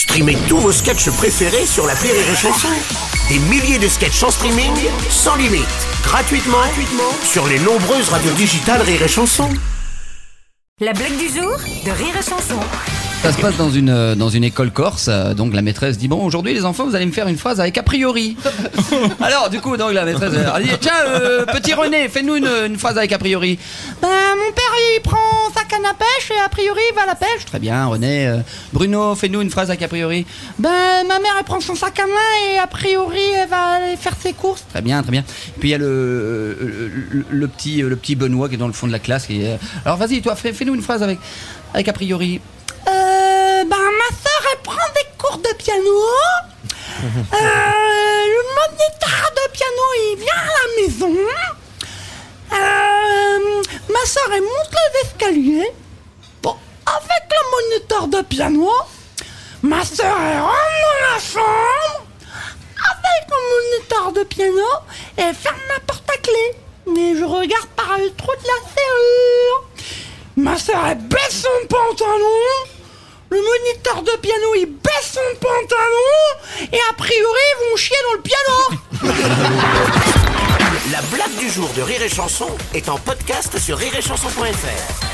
Streamez tous vos sketchs préférés sur la Rire et Chanson. Des milliers de sketchs en streaming, sans limite, gratuitement, gratuitement sur les nombreuses radios digitales Rire et Chanson. La blague du jour de Rire et Chanson. Ça se passe dans une, euh, dans une école corse, euh, donc la maîtresse dit bon aujourd'hui les enfants vous allez me faire une phrase avec a priori. Alors du coup donc la maîtresse elle dit tiens euh, petit René fais-nous une, une phrase avec a priori. Ben mon père il prend sa canne à pêche et a priori il va à la pêche. Très bien René. Euh, Bruno fais-nous une phrase avec a priori. Ben ma mère elle prend son sac à main et a priori elle va aller faire ses courses. Très bien très bien. Puis il y a le, le, petit le petit Benoît qui est dans le fond de la classe. Qui est, alors vas-y toi fais, fais-nous une phrase avec avec a priori. Euh, ben, ma soeur, elle prend des cours de piano. Euh, le moniteur de piano, il vient à la maison. Euh, ma soeur, elle monte Bon, avec le moniteur de piano, ma soeur, elle rentre dans la chambre. Avec le moniteur de piano, elle ferme la porte à clé. Mais je regarde par le trou de la serrure. Ma soeur, elle baisse son pantalon. Le moniteur de piano, il baisse son pantalon. Et a priori, ils vont chier dans le piano. La blague du jour de Rire et Chanson est en podcast sur rireetchanson.fr.